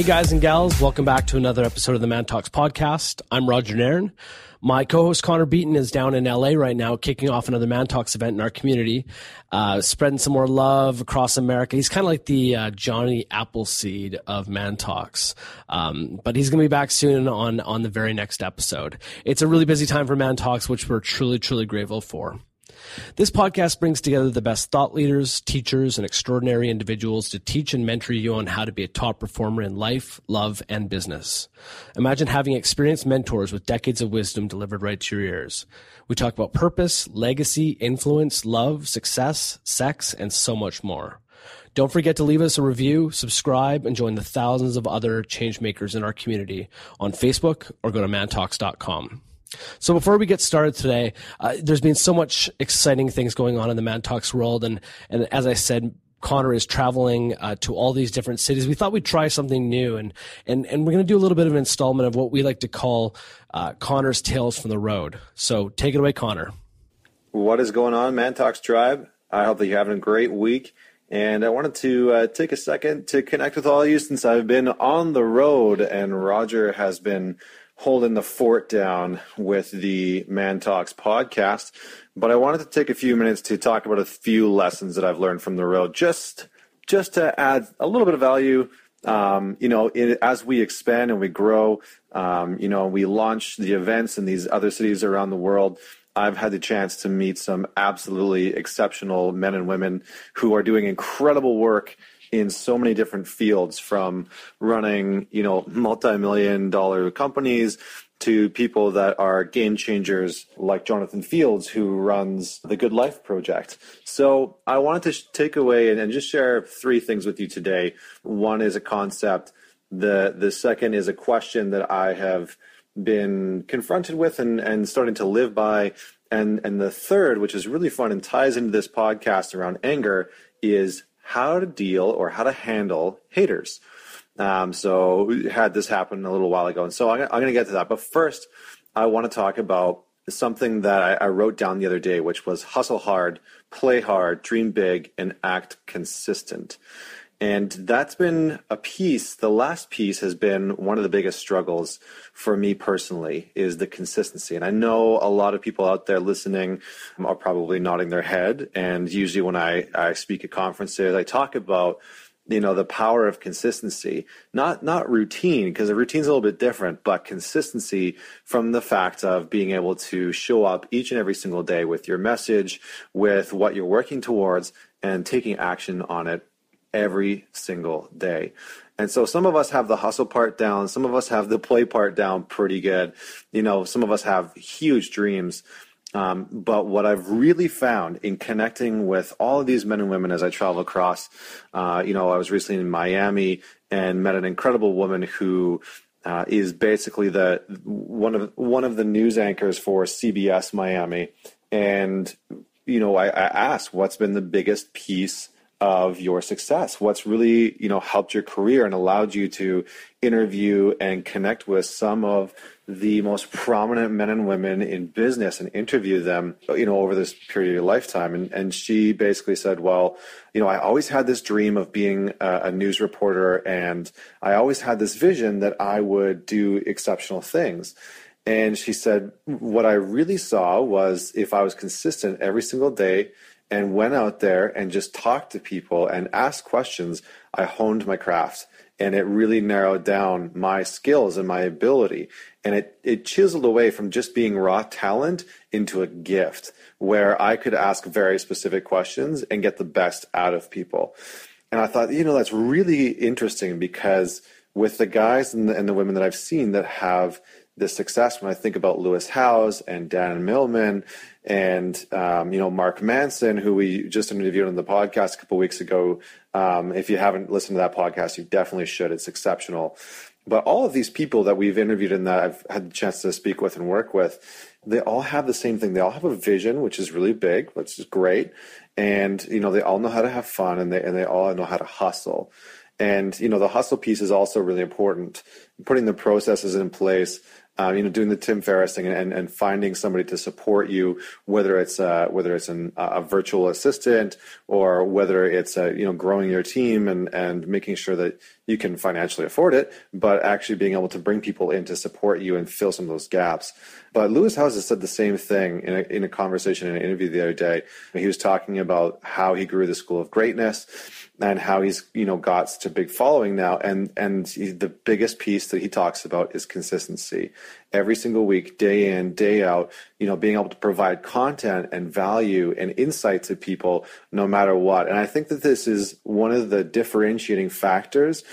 Hey guys and gals, welcome back to another episode of the Man Talks podcast. I'm Roger Nairn. My co-host Connor Beaton is down in LA right now, kicking off another Man Talks event in our community, uh, spreading some more love across America. He's kind of like the uh, Johnny Appleseed of Man Talks, um, but he's going to be back soon on on the very next episode. It's a really busy time for Man Talks, which we're truly truly grateful for. This podcast brings together the best thought leaders, teachers, and extraordinary individuals to teach and mentor you on how to be a top performer in life, love, and business. Imagine having experienced mentors with decades of wisdom delivered right to your ears. We talk about purpose, legacy, influence, love, success, sex, and so much more. Don't forget to leave us a review, subscribe, and join the thousands of other changemakers in our community on Facebook or go to mantalks.com. So before we get started today, uh, there's been so much exciting things going on in the Man Talks world, and and as I said, Connor is traveling uh, to all these different cities. We thought we'd try something new, and and and we're going to do a little bit of an installment of what we like to call uh, Connor's tales from the road. So take it away, Connor. What is going on, Man Talks tribe? I hope that you're having a great week. And I wanted to uh, take a second to connect with all of you since I've been on the road and Roger has been holding the fort down with the Man Talks podcast. But I wanted to take a few minutes to talk about a few lessons that I've learned from the road, just just to add a little bit of value. Um, you know, as we expand and we grow, um, you know, we launch the events in these other cities around the world. I've had the chance to meet some absolutely exceptional men and women who are doing incredible work in so many different fields from running, you know, multi-million dollar companies to people that are game changers like Jonathan Fields, who runs the Good Life Project. So I wanted to take away and, and just share three things with you today. One is a concept. The, the second is a question that I have been confronted with and, and starting to live by. And, and the third, which is really fun and ties into this podcast around anger, is how to deal or how to handle haters. Um, so we had this happen a little while ago, and so I'm, I'm going to get to that. But first, I want to talk about something that I, I wrote down the other day, which was hustle hard, play hard, dream big, and act consistent. And that's been a piece. The last piece has been one of the biggest struggles for me personally is the consistency. And I know a lot of people out there listening are probably nodding their head. And usually when I, I speak at conferences, I talk about you know the power of consistency not not routine because a routine's a little bit different but consistency from the fact of being able to show up each and every single day with your message with what you're working towards and taking action on it every single day. And so some of us have the hustle part down, some of us have the play part down pretty good. You know, some of us have huge dreams. Um, but what I've really found in connecting with all of these men and women as I travel across, uh, you know, I was recently in Miami and met an incredible woman who uh, is basically the one of one of the news anchors for CBS Miami, and you know, I, I asked what's been the biggest piece of your success? What's really you know helped your career and allowed you to interview and connect with some of the most prominent men and women in business and interview them you know over this period of your lifetime? And and she basically said well you know i always had this dream of being a, a news reporter and i always had this vision that i would do exceptional things. And she said what i really saw was if i was consistent every single day and went out there and just talked to people and asked questions, I honed my craft and it really narrowed down my skills and my ability. And it, it chiseled away from just being raw talent into a gift where I could ask very specific questions and get the best out of people. And I thought, you know, that's really interesting because with the guys and the, and the women that I've seen that have this success, when I think about Lewis Howes and Dan Millman and um, you know Mark Manson, who we just interviewed on the podcast a couple weeks ago. Um, if you haven't listened to that podcast, you definitely should. It's exceptional. But all of these people that we've interviewed and that I've had the chance to speak with and work with, they all have the same thing. They all have a vision, which is really big, which is great, and you know they all know how to have fun and they and they all know how to hustle. And you know the hustle piece is also really important. Putting the processes in place um, you know, doing the Tim Ferriss thing and, and finding somebody to support you, whether it's uh, whether it's an, a virtual assistant or whether it's uh, you know growing your team and and making sure that you can financially afford it, but actually being able to bring people in to support you and fill some of those gaps. But Lewis Howes has said the same thing in a, in a conversation in an interview the other day. He was talking about how he grew the School of Greatness and how he's you know got such a big following now. And and he, the biggest piece that he talks about is consistency. Every single week day in day out you know being able to provide content and value and insight to people no matter what. And i think that this is one of the differentiating factors.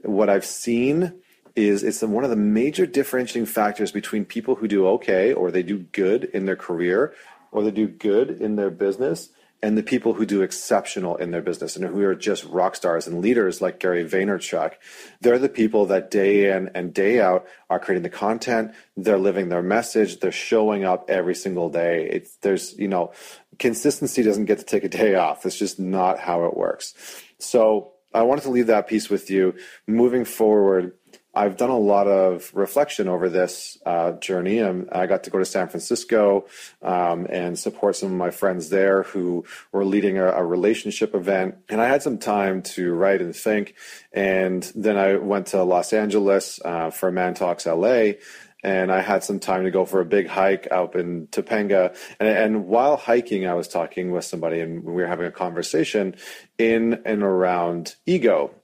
What i've seen is it's one of the major differentiating factors between people who do okay or they do good in their career or they do good in their business and the people who do exceptional in their business and who are just rock stars and leaders like Gary Vaynerchuk. They're the people that day in and day out are creating the content. They're living their message. They're showing up every single day. It's, there's, you know, consistency doesn't get to take a day off. It's just not how it works. So I wanted to leave that piece with you. Moving forward, I've done a lot of reflection over this uh, journey. And I got to go to San Francisco um, and support some of my friends there who were leading a, a, relationship event. And I had some time to write and think. And then I went to Los Angeles uh, for Man Talks LA. And I had some time to go for a big hike up in Topanga. And, and while hiking, I was talking with somebody and we were having a conversation in and around ego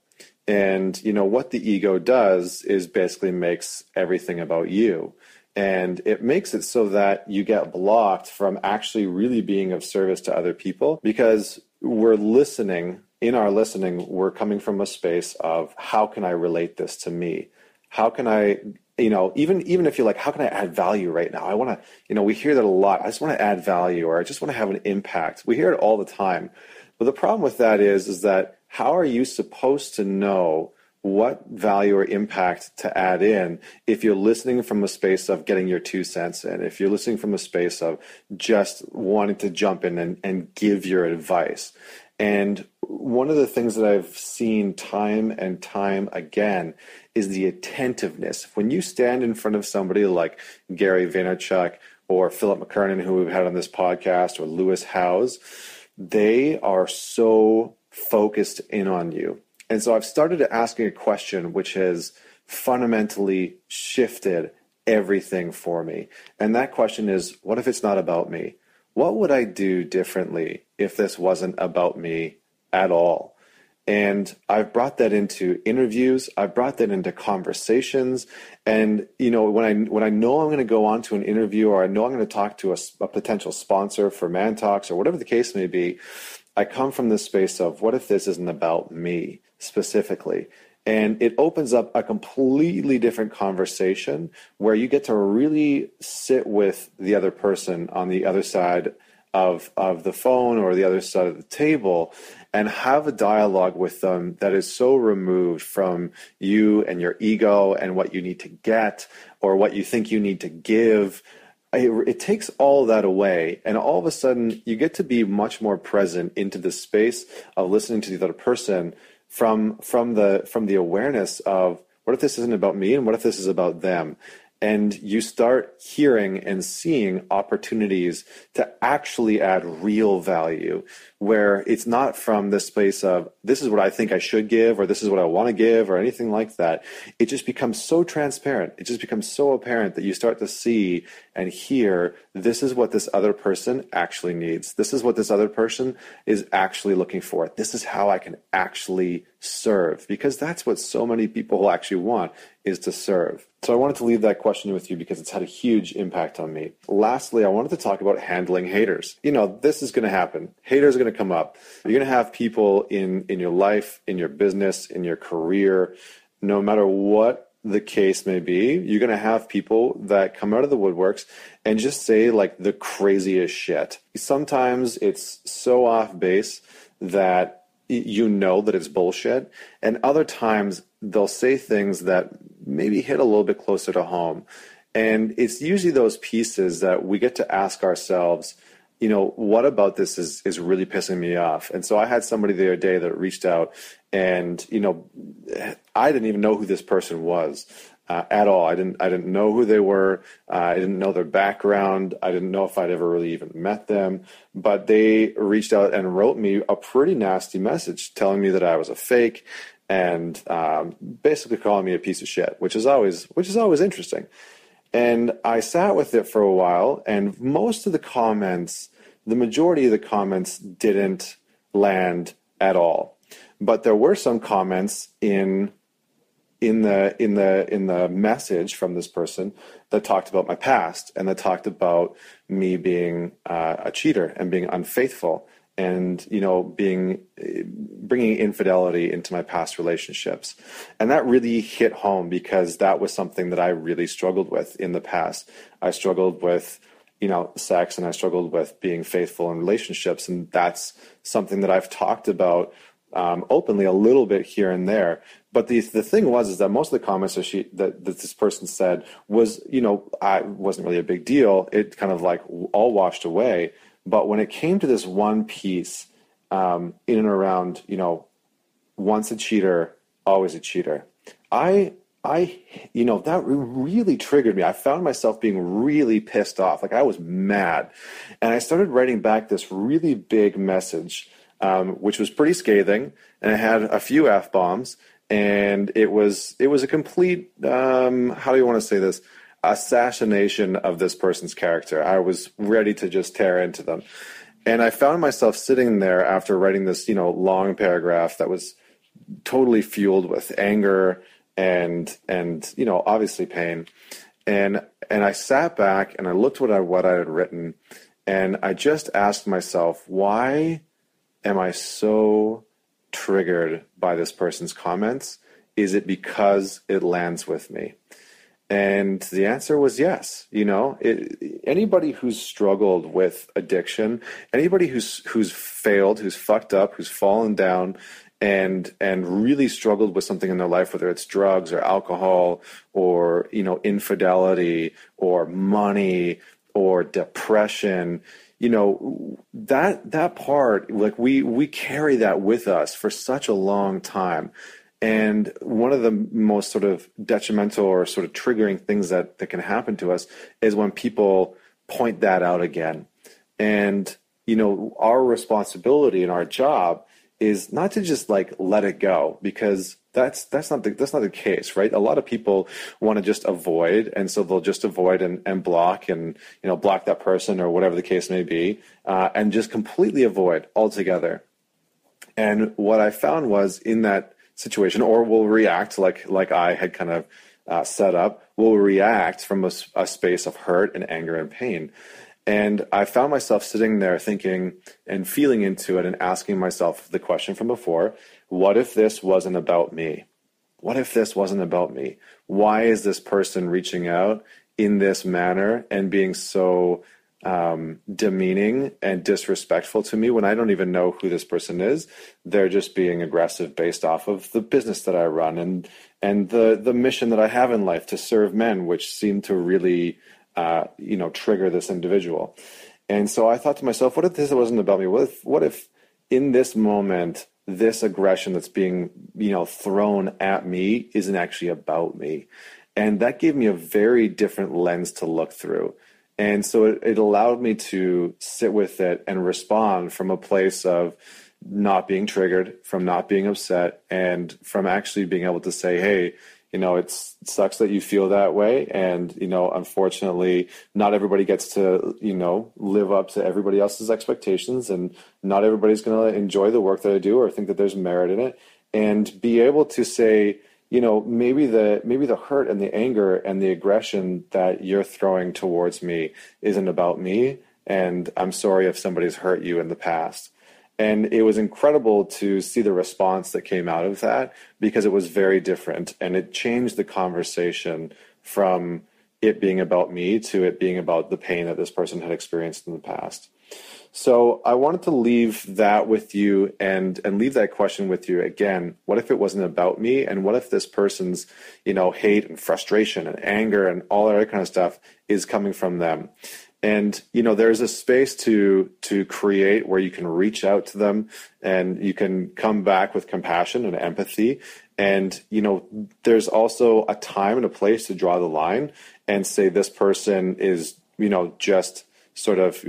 and you know what the ego does is basically makes everything about you. And it makes it so that you get blocked from actually really being of service to other people because we're listening. In our listening, we're coming from a space of how can I relate this to me? How can I you know, even even if you're like, how can I add value right now? I want to, you know, we hear that a lot. I just want to add value, or I just want to have an impact. We hear it all the time. But the problem with that is, is that how are you supposed to know what value or impact to add in if you're listening from a space of getting your two cents in, if you're listening from a space of just wanting to jump in and, and give your advice. And one of the things that I've seen time and time again is the attentiveness. When you stand in front of somebody like Gary Vaynerchuk or Philip McKernan, who we've had on this podcast, or Lewis Howes, they are so focused in on you. And so I've started asking a question which has fundamentally shifted everything for me. And that question is what if it's not about me? What would I do differently if this wasn't about me at all? And I've brought that into interviews. I've brought that into conversations. And you know, when I when I know I'm going to go on to an interview, or I know I'm going to talk to a, a potential sponsor for Man Talks, or whatever the case may be, I come from this space of what if this isn't about me specifically? And it opens up a completely different conversation where you get to really sit with the other person on the other side of, of the phone or the other side of the table and have a dialogue with them that is so removed from you and your ego and what you need to get or what you think you need to give it, takes all that away and all of a sudden you get to be much more present into the space of listening to the other person from from the from the awareness of what if this isn't about me and what if this is about them? And you start hearing and seeing opportunities to actually add real value where it's not from this place of this is what I think I should give or this is what I want to give or anything like that. It just becomes so transparent. It just becomes so apparent that you start to see and hear this is what this other person actually needs. This is what this other person is actually looking for. This is how I can actually serve because that's what so many people actually want is to serve. So I wanted to leave that question with you because it's had a huge impact on me. Lastly, I wanted to talk about handling haters. You know, this is going to happen. Haters are going to come up. You're going to have people in in your life, in your business, in your career, no matter what the case may be, you're going to have people that come out of the woodworks and just say like the craziest shit. Sometimes it's so off base that you know that it's bullshit. And other times they'll say things that maybe hit a little bit closer to home. And it's usually those pieces that we get to ask ourselves, you know, what about this is is really pissing me off? And so I had somebody the other day that reached out and, you know, I didn't even know who this person was. uh, at all. I didn't I didn't know who they were. Uh, I didn't know their background. I didn't know if I'd ever really even met them. But they reached out and wrote me a pretty nasty message telling me that I was a fake and um, basically calling me a piece of shit, which is always which is always interesting. And I sat with it for a while, and most of the comments, the majority of the comments, didn't land at all. But there were some comments in in the in the in the message from this person that talked about my past and that talked about me being uh, a cheater and being unfaithful and you know being bringing infidelity into my past relationships. And that really hit home because that was something that i really struggled with in the past. I struggled with you know sex and i struggled with being faithful in relationships. And that's something that i've talked about um, openly a little bit here and there. But the the thing was is that most of the comments that she that, that this person said was you know i wasn't really a big deal. It kind of like all washed away but when it came to this one piece, um, in and around, you know, once a cheater, always a cheater, I, I, you know, that really triggered me. I found myself being really pissed off. Like I was mad. And I started writing back this really big message, um, which was pretty scathing. And it had a few F bombs. And it was, it was a complete, um, how do you want to say this? Assassination of this person's character. I was ready to just tear into them. And I found myself sitting there after writing this, you know, long paragraph that was totally fueled with anger and and you know, obviously pain. And and I sat back and I looked what I what I had written and I just asked myself, why am I so triggered by this person's comments? Is it because it lands with me? And the answer was yes. You know, it, anybody who's struggled with addiction, anybody who's who's failed, who's fucked up, who's fallen down, and and really struggled with something in their life, whether it's drugs or alcohol or you know infidelity or money or depression, you know that that part like we we carry that with us for such a long time and one of the most sort of detrimental or sort of triggering things that, that can happen to us is when people point that out again. And, you know, our responsibility and our job is not to just like let it go because that's that's not the that's not the case, right? A lot of people want to just avoid, and so they'll just avoid and, and block and you know block that person or whatever the case may be, uh, and just completely avoid altogether. And what I found was in that situation, or will react like like I had kind of uh, set up, will react from a, a space of hurt and anger and pain. And I found myself sitting there thinking and feeling into it and asking myself the question from before what if this wasn't about me? What if this wasn't about me? Why is this person reaching out in this manner and being so um, demeaning and disrespectful to me when I don't even know who this person is. They're just being aggressive based off of the business that I run and and the the mission that I have in life to serve men, which seemed to really uh, you know trigger this individual. And so I thought to myself, what if this wasn't about me? What if what if in this moment this aggression that's being you know thrown at me isn't actually about me? And that gave me a very different lens to look through and so it, it allowed me to sit with it and respond from a place of not being triggered, from not being upset, and from actually being able to say, hey, you know, it sucks that you feel that way. And, you know, unfortunately, not everybody gets to, you know, live up to everybody else's expectations. And not everybody's going to enjoy the work that I do or think that there's merit in it. And be able to say, you know maybe the maybe the hurt and the anger and the aggression that you're throwing towards me isn't about me and i'm sorry if somebody's hurt you in the past. And it was incredible to see the response that came out of that because it was very different and it changed the conversation from it being about me to it being about the pain that this person had experienced in the past so I wanted to leave that with you and and leave that question with you again. What if it wasn't about me? And what if this person's, you know, hate and frustration and anger and all that kind of stuff is coming from them? And you know, there's a space to to create where you can reach out to them and you can come back with compassion and empathy And, you know, there's also a time and a place to draw the line and say this person is, you know, just sort of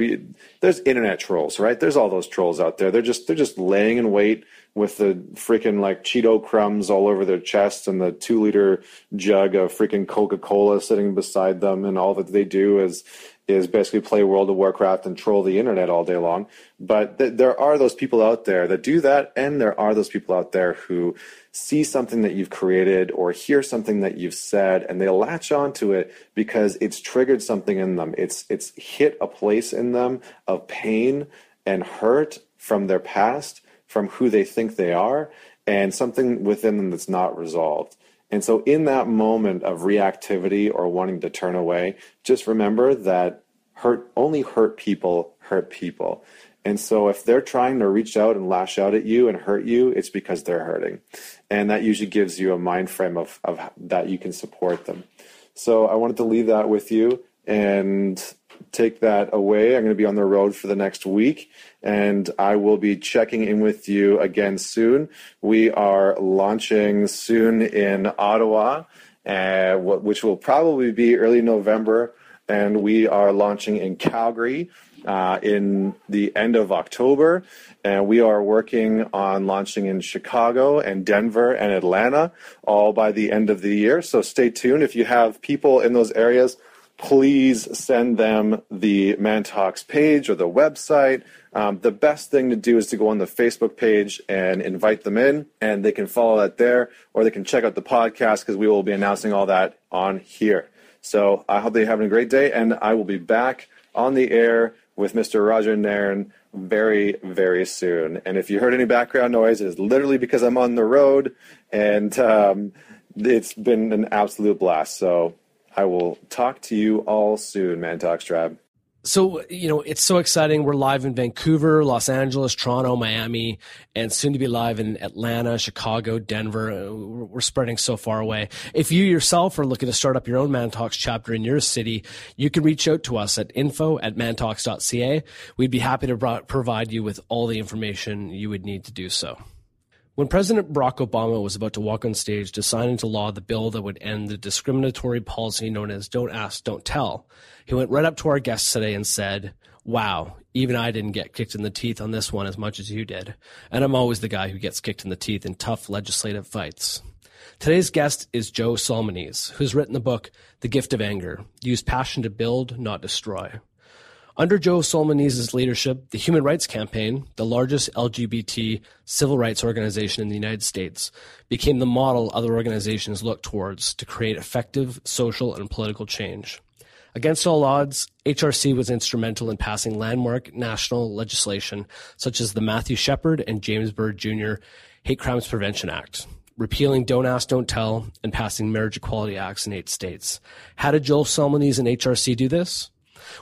there's internet trolls, right? There's all those trolls out there. They're just they're just laying in wait with the freaking like Cheeto crumbs all over their chest and the two liter jug of freaking Coca Cola sitting beside them, and all that they do is is basically play World of Warcraft and troll the internet all day long. But th- there are those people out there that do that, and there are those people out there who see something that you've created or hear something that you've said, and they latch onto it because it's triggered something in them. It's it's hit a place in them of pain and hurt from their past, from who they think they are, and something within them that's not resolved. And so, in that moment of reactivity or wanting to turn away, just remember that hurt only hurt people hurt people. And so, if they're trying to reach out and lash out at you and hurt you, it's because they're hurting, and that usually gives you a mind frame of, of that you can support them. So, I wanted to leave that with you and take that away. I'm going to be on the road for the next week, and I will be checking in with you again soon. We are launching soon in Ottawa, uh, which will probably be early November, and we are launching in Calgary. Uh, in the end of October, and we are working on launching in Chicago and Denver and Atlanta all by the end of the year. So stay tuned. If you have people in those areas please send them the Man Talks page or the website. Um, the best thing to do is to go on the Facebook page and invite them in, and they can follow that there, or they can check out the podcast because we will be announcing all that on here. So I hope they're having a great day, and I will be back on the air with Mr. Roger Nairn very, very soon. And if you heard any background noise, it is literally because I'm on the road, and um, it's been an absolute blast. So I will talk to you all soon, Man Talks Tribe. So, you know, it's so exciting. We're live in Vancouver, Los Angeles, Toronto, Miami, and soon to be live in Atlanta, Chicago, Denver. Uh, we're spreading so far away. If you yourself are looking to start up your own Man Talks chapter in your city, you can reach out to us at info at mantalks.ca. We'd be happy to provide you with all the information you would need to do so. When President Barack Obama was about to walk on stage to sign into law the bill that would end the discriminatory policy known as Don't Ask, Don't Tell, he went right up to our guests today and said, Wow, even I didn't get kicked in the teeth on this one as much as you did. And I'm always the guy who gets kicked in the teeth in tough legislative fights. Today's guest is Joe Solmonese, who's written the book The Gift of Anger Use Passion to Build, Not Destroy. Under Joe Solmonese's leadership, the Human Rights Campaign, the largest LGBT civil rights organization in the United States, became the model other organizations look towards to create effective social and political change. Against all odds, HRC was instrumental in passing landmark national legislation such as the Matthew Shepard and James Byrd Jr. Hate Crimes Prevention Act, repealing Don't Ask, Don't Tell, and passing marriage equality acts in eight states. How did Joel Solmonese and HRC do this?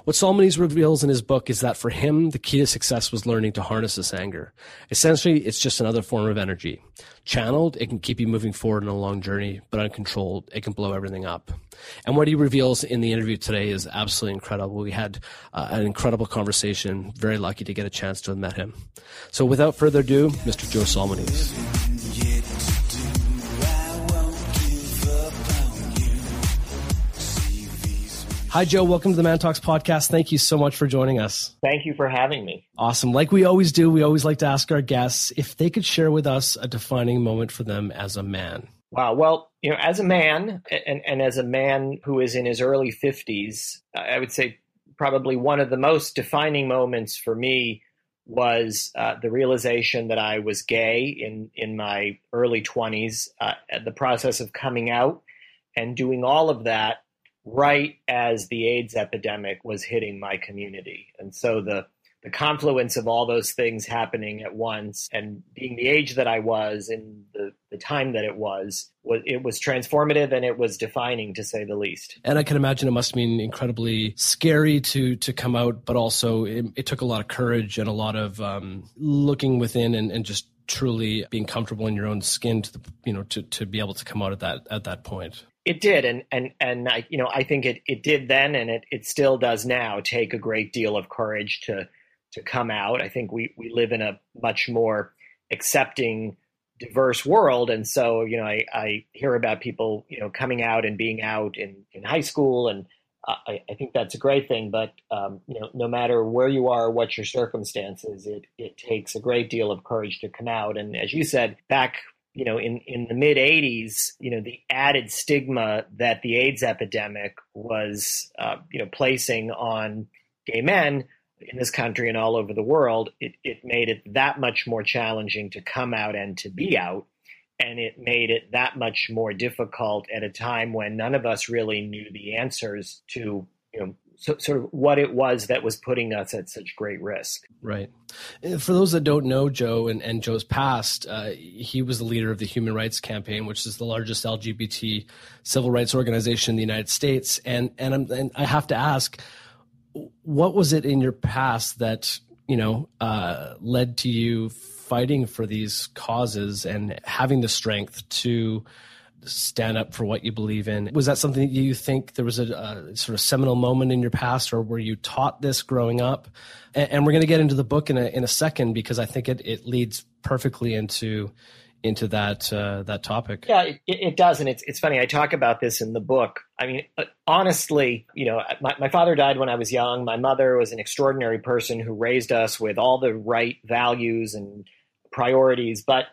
What Solmonese reveals in his book is that for him, the key to success was learning to harness this anger. Essentially, it's just another form of energy. Channeled, it can keep you moving forward in a long journey, but uncontrolled, it can blow everything up. And what he reveals in the interview today is absolutely incredible. We had uh, an incredible conversation. Very lucky to get a chance to have met him. So without further ado, Mr. Joe Solmonese. Hi, Joe. Welcome to the Man Talks podcast. Thank you so much for joining us. Thank you for having me. Awesome. Like we always do, we always like to ask our guests if they could share with us a defining moment for them as a man. Wow. Well, you know, as a man and, and as a man who is in his early 50s, I would say probably one of the most defining moments for me was uh, the realization that I was gay in, in my early 20s, uh, the process of coming out and doing all of that right as the AIDS epidemic was hitting my community. And so the the confluence of all those things happening at once and being the age that I was in the, the time that it was, was it was transformative and it was defining to say the least. And I can imagine it must have been incredibly scary to to come out, but also it, it took a lot of courage and a lot of um, looking within and, and just truly being comfortable in your own skin to the, you know to, to be able to come out at that at that point it did, and and and I, you know, I think it it did then, and it it still does now. Take a great deal of courage to to come out. I think we we live in a much more accepting diverse world. And so, you know, I, I hear about people, you know, coming out and being out in, in high school. And I, I think that's a great thing. But, um, you know, no matter where you are, what your circumstances, it, it takes a great deal of courage to come out. And as you said, back you know, in, in the mid 80s, you know, the added stigma that the AIDS epidemic was, uh, you know, placing on gay men in this country and all over the world, it, it made it that much more challenging to come out and to be out. And it made it that much more difficult at a time when none of us really knew the answers to, you know, so, sort of what it was that was putting us at such great risk. Right. For those that don't know Joe and, and Joe's past, uh, he was the leader of the Human Rights Campaign, which is the largest LGBT civil rights organization in the United States. And and, I'm, and i have to ask, what was it in your past that you know uh, led to you fighting for these causes and having the strength to stand up for what you believe in. Was that something that you think there was a, a sort of seminal moment in your past, or were you taught this growing up? And, and we're going to get into the book in a in a second because I think it it leads perfectly into into that uh, that topic. Yeah, it, it, does, and it's it's funny. I talk about this in the book. I mean, uh, honestly, you know, my, my father died when I was young. My mother was an extraordinary person who raised us with all the right values and priorities. But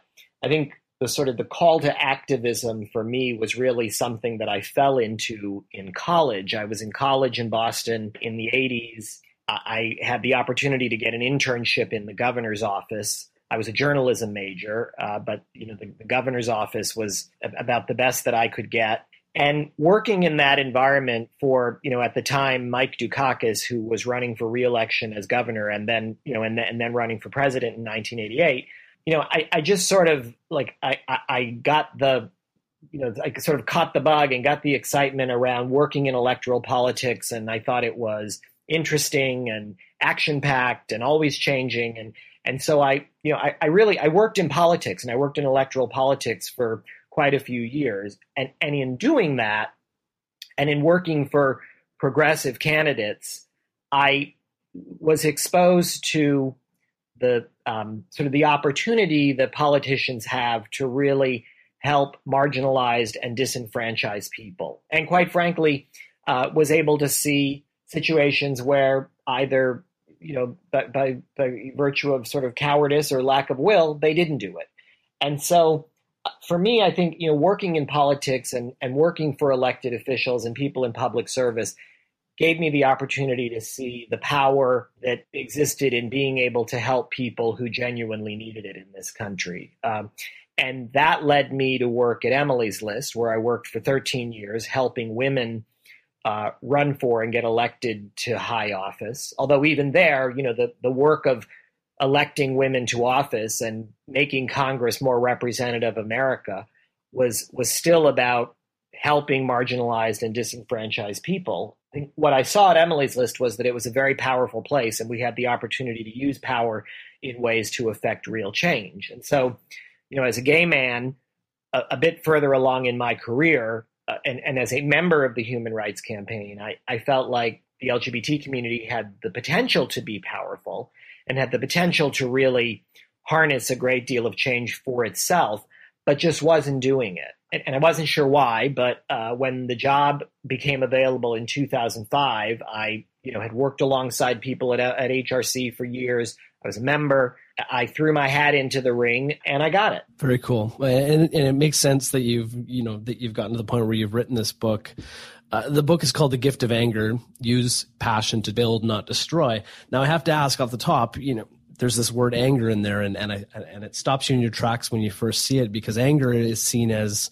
I think the sort of the call to activism for me was really something that I fell into in college. I was in college in Boston in the 80s. I had the opportunity to get an internship in the governor's office I was a journalism major, uh, but you know the, the, governor's office was about the best that I could get. And working in that environment for you know at the time Mike Dukakis, who was running for reelection as governor, and then you know and then, and then running for president in 1988. You know, I, I just sort of like I, I, I got the you know, I sort of caught the bug and got the excitement around working in electoral politics, and I thought it was interesting and action packed and always changing. And and so I, you know, I, I really I worked in politics and I worked in electoral politics for quite a few years. And and in doing that, and in working for progressive candidates, I was exposed to the um, sort of the opportunity that politicians have to really help marginalized and disenfranchised people, and quite frankly, uh, was able to see situations where either you know, by, by, by virtue of sort of cowardice or lack of will, they didn't do it. And so uh, for me, I think, you know, working in politics and, and working for elected officials and people in public service gave me the opportunity to see the power that existed in being able to help people who genuinely needed it in this country. Um, and that led me to work at Emily's List, where I worked for 13 years, helping women uh, run for and get elected to high office. Although even there, you know, the the work of electing women to office and making Congress more representative of America was was still about helping marginalized and disenfranchised people. Think what I saw at Emily's list was that it was a very powerful place and we had the opportunity to use power in ways to affect real change. And so, you know, as a gay man, a, a bit further along in my career, uh, and, and as a member of the Human Rights Campaign, I, I felt like the LGBT community had the potential to be powerful and had the potential to really harness a great deal of change for itself, but just wasn't doing it. And, and I wasn't sure why, but uh, when the job became available in 2005, I you know had worked alongside people at, at HRC for years. I was a member. I threw my hat into the ring and I got it. Very cool. And, and it makes sense that you've, you know, that you've gotten to the point where you've written this book. Uh, the book is called The Gift of Anger Use Passion to Build, Not Destroy. Now, I have to ask off the top, you know, there's this word anger in there, and, and, I, and it stops you in your tracks when you first see it because anger is seen as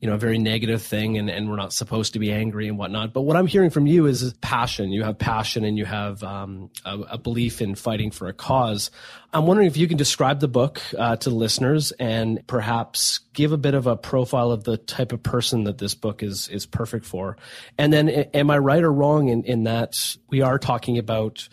you know a very negative thing and, and we're not supposed to be angry and whatnot. But what i'm hearing from you is passion. You have passion and you have um, a, a, belief in fighting for a cause. I'm wondering if you can describe the book uh, to the listeners and perhaps give a bit of a profile of the type of person that this book is is perfect for. And then am i right or wrong in, in that we are talking about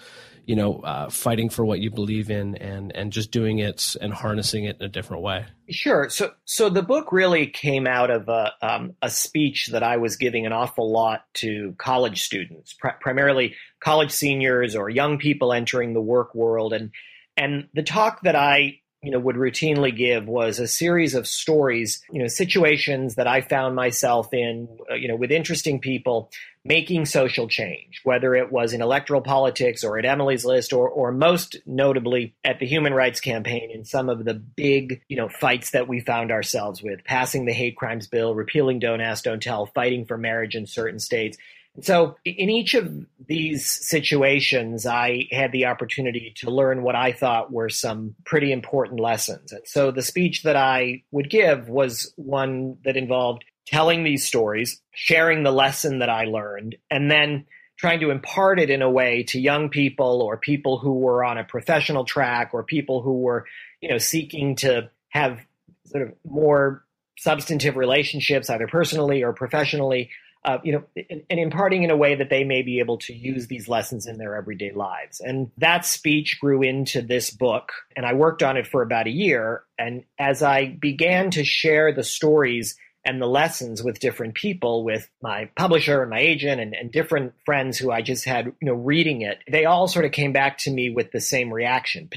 you know, uh, fighting for what you believe in and and just doing it and harnessing it in a different way. Sure. So so the book really came out of a um, a speech that I was giving an awful lot to college students, pr- primarily college seniors or young people entering the work world, and and the talk that I you know would routinely give was a series of stories you know situations that i found myself in uh, you know with interesting people making social change whether it was in electoral politics or at emily's list or or most notably at the human rights campaign in some of the big you know fights that we found ourselves with passing the hate crimes bill repealing don't ask don't tell fighting for marriage in certain states so, in each of these situations, I had the opportunity to learn what I thought were some pretty important lessons. And so, the speech that I would give was one that involved telling these stories, sharing the lesson that I learned, and then trying to impart it in a way to young people or people who were on a professional track or people who were, you know, seeking to have sort of more substantive relationships, either personally or professionally uh, you know, and, and, imparting in a way that they may be able to use these lessons in their everyday lives. And that speech grew into this book, and I worked on it for about a year. And as I began to share the stories and the lessons with different people, with my publisher and my agent and, and different friends who I just had, you know, reading it, they all sort of came back to me with the same reaction,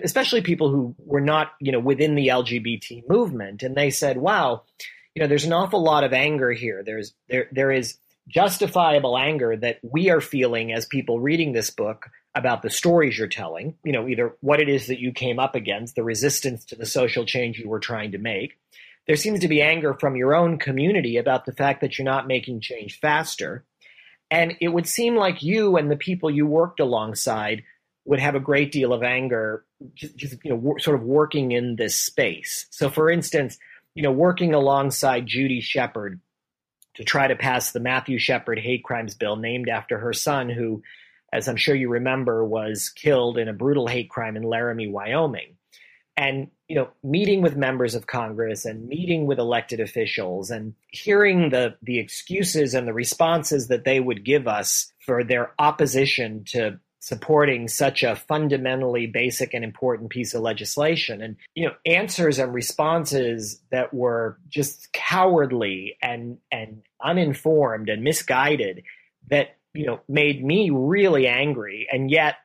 especially people who were not, you know, within the LGBT movement. And they said, wow, you know, there's an awful lot of anger here. There's there there is justifiable anger that we are feeling as people reading this book about the stories you're telling, you know, either what it is that you came up against, the resistance to the social change you were trying to make. There seems to be anger from your own community about the fact that you're not making change faster. And it would seem like you and the people you worked alongside would have a great deal of anger, just, just you know, sort of working in this space. So, for instance, you know, working alongside Judy Shepard to try to pass the Matthew Shepard hate crimes bill named after her son, who, as I'm sure you remember, was killed in a brutal hate crime in Laramie, Wyoming. And, you know, meeting with members of Congress and meeting with elected officials and hearing the, the excuses and the responses that they would give us for their opposition to supporting such a fundamentally basic and important piece of legislation. And you know answers and responses that were just cowardly and and uninformed and misguided that you know made me really angry. And yet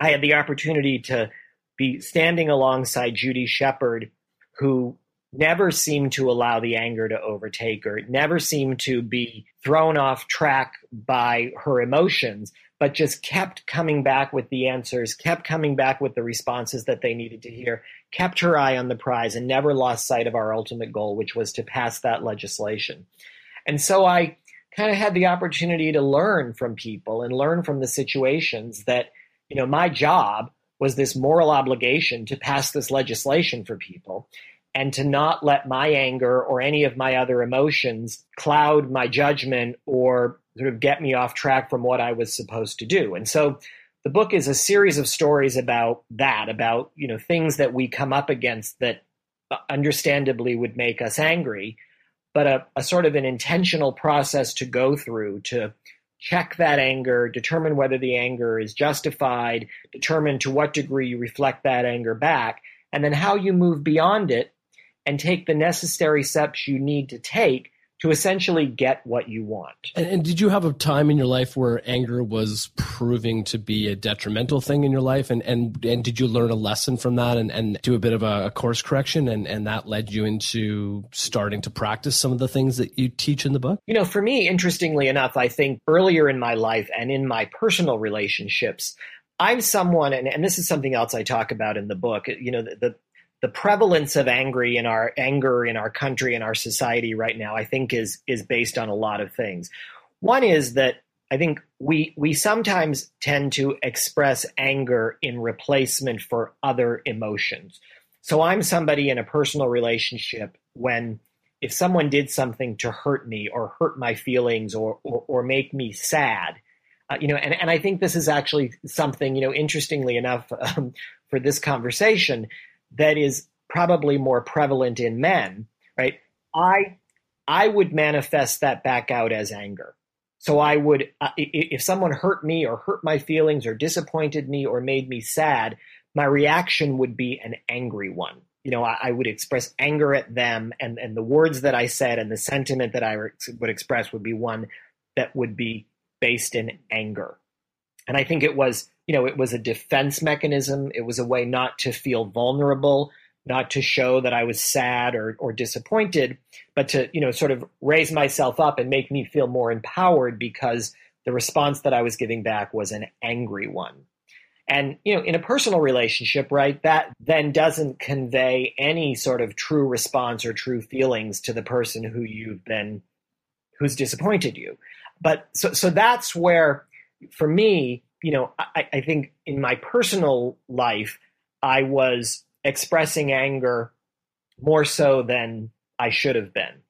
i had the opportunity to be standing alongside Judy Shepard who never seemed to allow the anger to overtake her never seemed to be thrown off track by her emotions but just kept coming back with the answers, kept coming back with the responses that they needed to hear, kept her eye on the prize, and never lost sight of our ultimate goal, which was to pass that legislation. And so I kind of had the opportunity to learn from people and learn from the situations that, you know, my job was this moral obligation to pass this legislation for people and to not let my anger or any of my other emotions cloud my judgment or sort of get me off track from what I was supposed to do. And so the book is a series of stories about that, about, you know, things that we come up against that understandably would make us angry, but a, a sort of an intentional process to go through to check that anger, determine whether the anger is justified, determine to what degree you reflect that anger back, and then how you move beyond it and take the necessary steps you need to take to essentially get what you want. And, and, did you have a time in your life where anger was proving to be a detrimental thing in your life? And and, and did you learn a lesson from that and, and do a bit of a, course correction and, and that led you into starting to practice some of the things that you teach in the book? You know, for me, interestingly enough, I think earlier in my life and in my personal relationships, I'm someone, and, and this is something else I talk about in the book. You know, the, the the prevalence of angry in our anger in our country and our society right now, I think is is based on a lot of things. One is that I think we we sometimes tend to express anger in replacement for other emotions. So I'm somebody in a personal relationship when if someone did something to hurt me or hurt my feelings or or, or make me sad, uh, you know, and, and I think this is actually something, you know, interestingly enough um, for this conversation, that is probably more prevalent in men, right? I I would manifest that back out as anger. So I would, uh, if someone hurt me or hurt my feelings or disappointed me or made me sad, my reaction would be an angry one. You know, I, I would express anger at them, and and the words that I said and the sentiment that I would express would be one that would be based in anger. And I think it was you know, it was a defense mechanism. It was a way not to feel vulnerable, not to show that I was sad or, or disappointed, but to, you know, sort of raise myself up and make me feel more empowered because the response that I was giving back was an angry one. And, you know, in a personal relationship, right, that then doesn't convey any sort of true response or true feelings to the person who you've been, who's disappointed you. But so, so that's where, for me, you know, I, I think in my personal life, I was expressing anger more so than I should have been.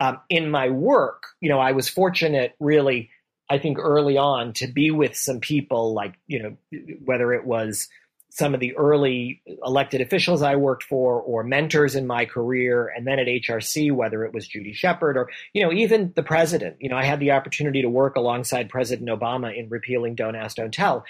Um, in my work, you know, I was fortunate really I think early on to be with some people like, you know, whether it was some of the early elected officials I worked for or mentors in my career, and then at HRC, whether it was Judy Shepard or, you know, even the president. You know, I had the opportunity to work alongside President Obama in repealing Don't Ask, Don't Tell.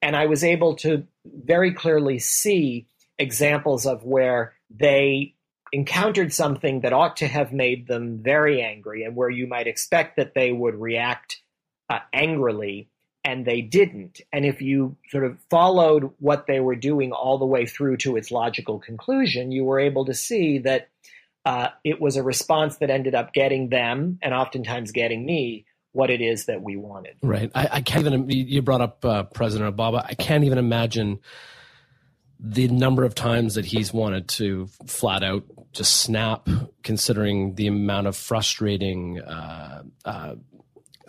And I was able to very clearly see examples of where they encountered something that ought to have made them very angry and where you might expect that they would react uh, angrily and they didn't. And if you sort of followed what they were doing all the way through to its logical conclusion, you were able to see that uh, it was a response that ended up getting them and oftentimes getting me what it is that we wanted. Right. I, I can't even, you brought up uh, President Obama. I can't even imagine the number of times that he's wanted to flat out just snap, considering the amount of frustrating uh, uh,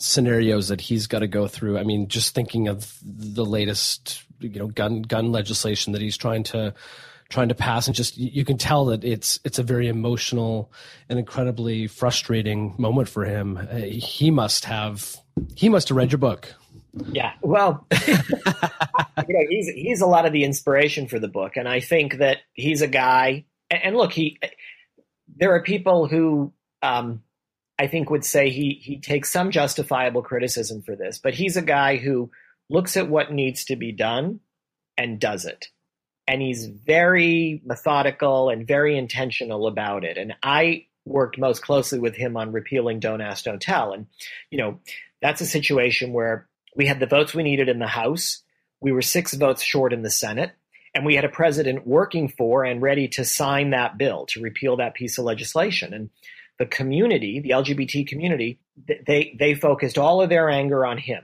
scenarios that he's got to go through. I mean, just thinking of the latest, you know, gun gun legislation that he's trying to trying to pass, and just you can tell that it's it's a very emotional and incredibly frustrating moment for him. He must have he must have read your book. Yeah, well, you know, he's he's a lot of the inspiration for the book, and I think that he's a guy. And look, he there are people who um, I think would say he he takes some justifiable criticism for this, but he's a guy who looks at what needs to be done and does it. And he's very methodical and very intentional about it. And I worked most closely with him on repealing Don't Ask, Don't Tell. And, you know, that's a situation where we had the votes we needed in the House. We were six votes short in the Senate. And we had a president working for and ready to sign that bill to repeal that piece of legislation. And the community, the LGBT community, they they focused all of their anger on him.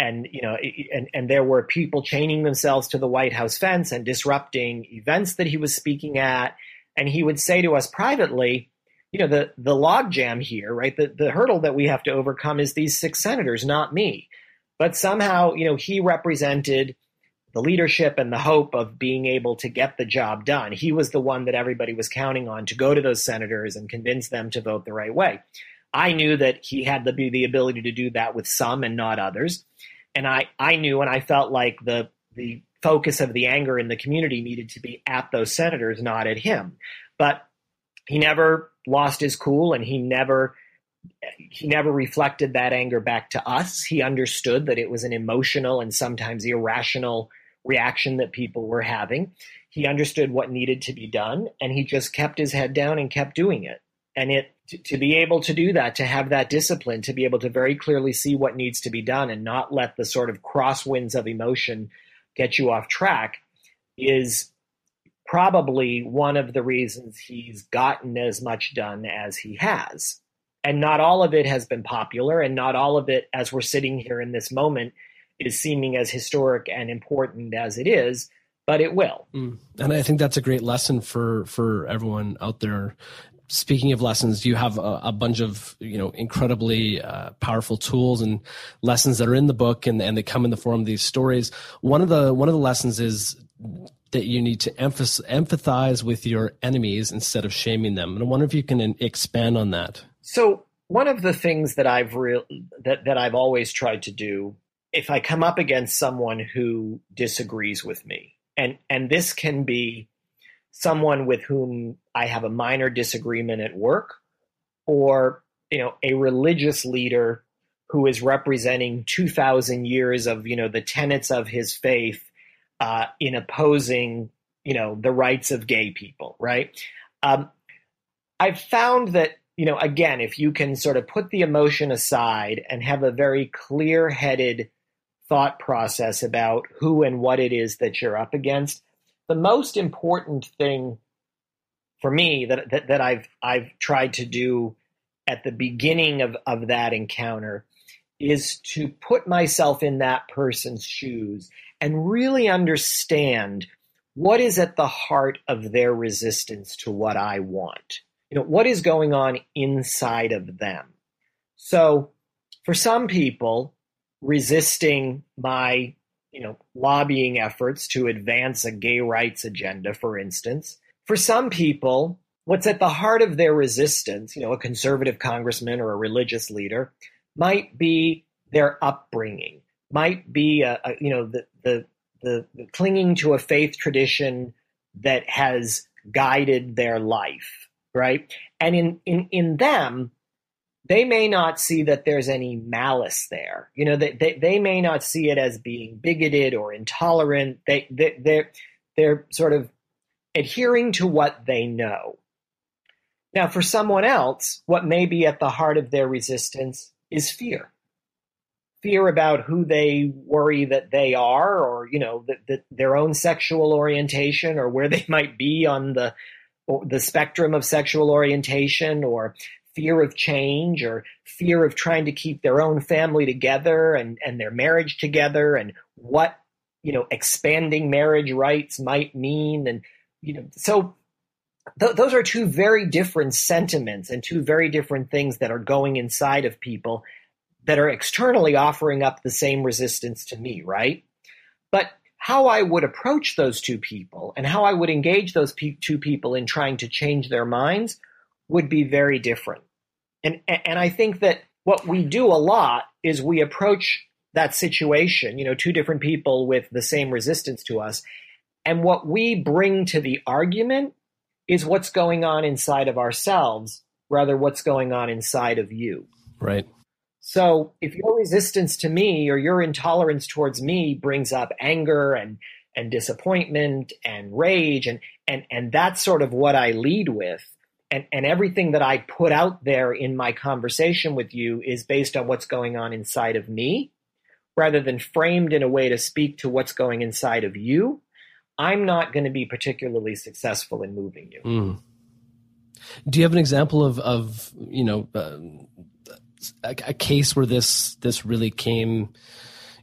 And you know, and and there were people chaining themselves to the White House fence and disrupting events that he was speaking at. And he would say to us privately, you know, the the logjam here, right? The the hurdle that we have to overcome is these six senators, not me. But somehow, you know, he represented the leadership and the hope of being able to get the job done. He was the one that everybody was counting on to go to those senators and convince them to vote the right way. I knew that he had the, the ability to do that with some and not others. And I, I knew and I felt like the, the focus of the anger in the community needed to be at those senators, not at him. But he never lost his cool and he never he never reflected that anger back to us. He understood that it was an emotional and sometimes irrational reaction that people were having. He understood what needed to be done, and he just kept his head down and kept doing it. And it to, to be able to do that, to have that discipline, to be able to very clearly see what needs to be done, and not let the sort of crosswinds of emotion get you off track, is probably one of the reasons he's gotten as much done as he has. And not all of it has been popular, and not all of it, as we're sitting here in this moment, is seeming as historic and important as it is, but it will. Mm. And I think that's a great lesson for for everyone out there. Speaking of lessons, you have a, a bunch of you know incredibly uh, powerful tools and lessons that are in the book, and, and they come in the form of these stories. One of the one of the lessons is that you need to emphasis, empathize with your enemies instead of shaming them. And I wonder if you can expand on that. So one of the things that I've re- that that I've always tried to do if I come up against someone who disagrees with me, and and this can be someone with whom I have a minor disagreement at work, or you know a religious leader who is representing two thousand years of you know the tenets of his faith uh, in opposing you know the rights of gay people, right? Um, I've found that you know again if you can sort of put the emotion aside and have a very clear-headed thought process about who and what it is that you're up against. The most important thing for me that, that, that I've I've tried to do at the beginning of, of that encounter is to put myself in that person's shoes and really understand what is at the heart of their resistance to what I want. You know, what is going on inside of them? So for some people, resisting my, you know, lobbying efforts to advance a gay rights agenda, for instance, for some people, what's at the heart of their resistance, you know, a conservative congressman or a religious leader, might be their upbringing, might be a, a you know the, the the, the clinging to a faith tradition that has guided their life, right? And in, in, in them, they may not see that there's any malice there. You know, they, they, they may not see it as being bigoted or intolerant. They, they, they're, they're sort of adhering to what they know. Now, for someone else, what may be at the heart of their resistance is fear fear about who they worry that they are or you know that, that their own sexual orientation or where they might be on the the spectrum of sexual orientation or fear of change or fear of trying to keep their own family together and, and their marriage together and what you know expanding marriage rights might mean and you know so th- those are two very different sentiments and two very different things that are going inside of people that are externally offering up the same resistance to me, right? But how I would approach those two people and how I would engage those pe- two people in trying to change their minds would be very different. And and I think that what we do a lot is we approach that situation, you know, two different people with the same resistance to us, and what we bring to the argument is what's going on inside of ourselves rather what's going on inside of you. Right. So if your resistance to me or your intolerance towards me brings up anger and and disappointment and rage and and and that's sort of what I lead with and and everything that I put out there in my conversation with you is based on what's going on inside of me rather than framed in a way to speak to what's going inside of you I'm not going to be particularly successful in moving you. Mm. Do you have an example of of you know uh, a, a case where this this really came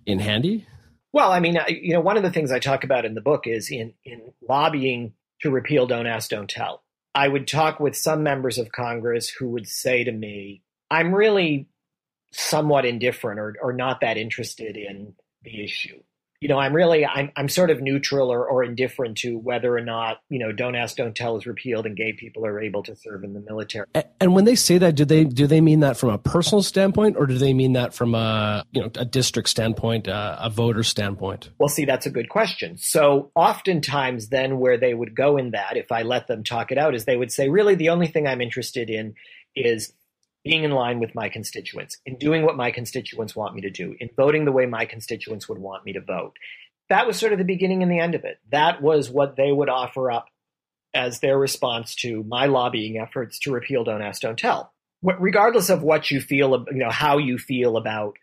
in handy? Well, I mean, you know, one of the things I talk about in the book is in in lobbying to repeal Don't Ask, Don't Tell. I would talk with some members of Congress who would say to me, "I'm really somewhat indifferent or or not that interested in the issue you know, I'm really I'm I'm sort of neutral or, or indifferent to whether or not you know don't ask don't tell is repealed and gay people are able to serve in the military. And when they say that, do they do they mean that from a personal standpoint or do they mean that from a you know a district standpoint, uh, a voter standpoint? Well, see, that's a good question. So oftentimes, then where they would go in that, if I let them talk it out, is they would say, really, the only thing I'm interested in is being in line with my constituents, in doing what my constituents want me to do, in voting the way my constituents would want me to vote. That was sort of the beginning and the end of it. That was what they would offer up as their response to my lobbying efforts to repeal Don't Ask, Don't Tell. Regardless of what you feel, you know, how you feel about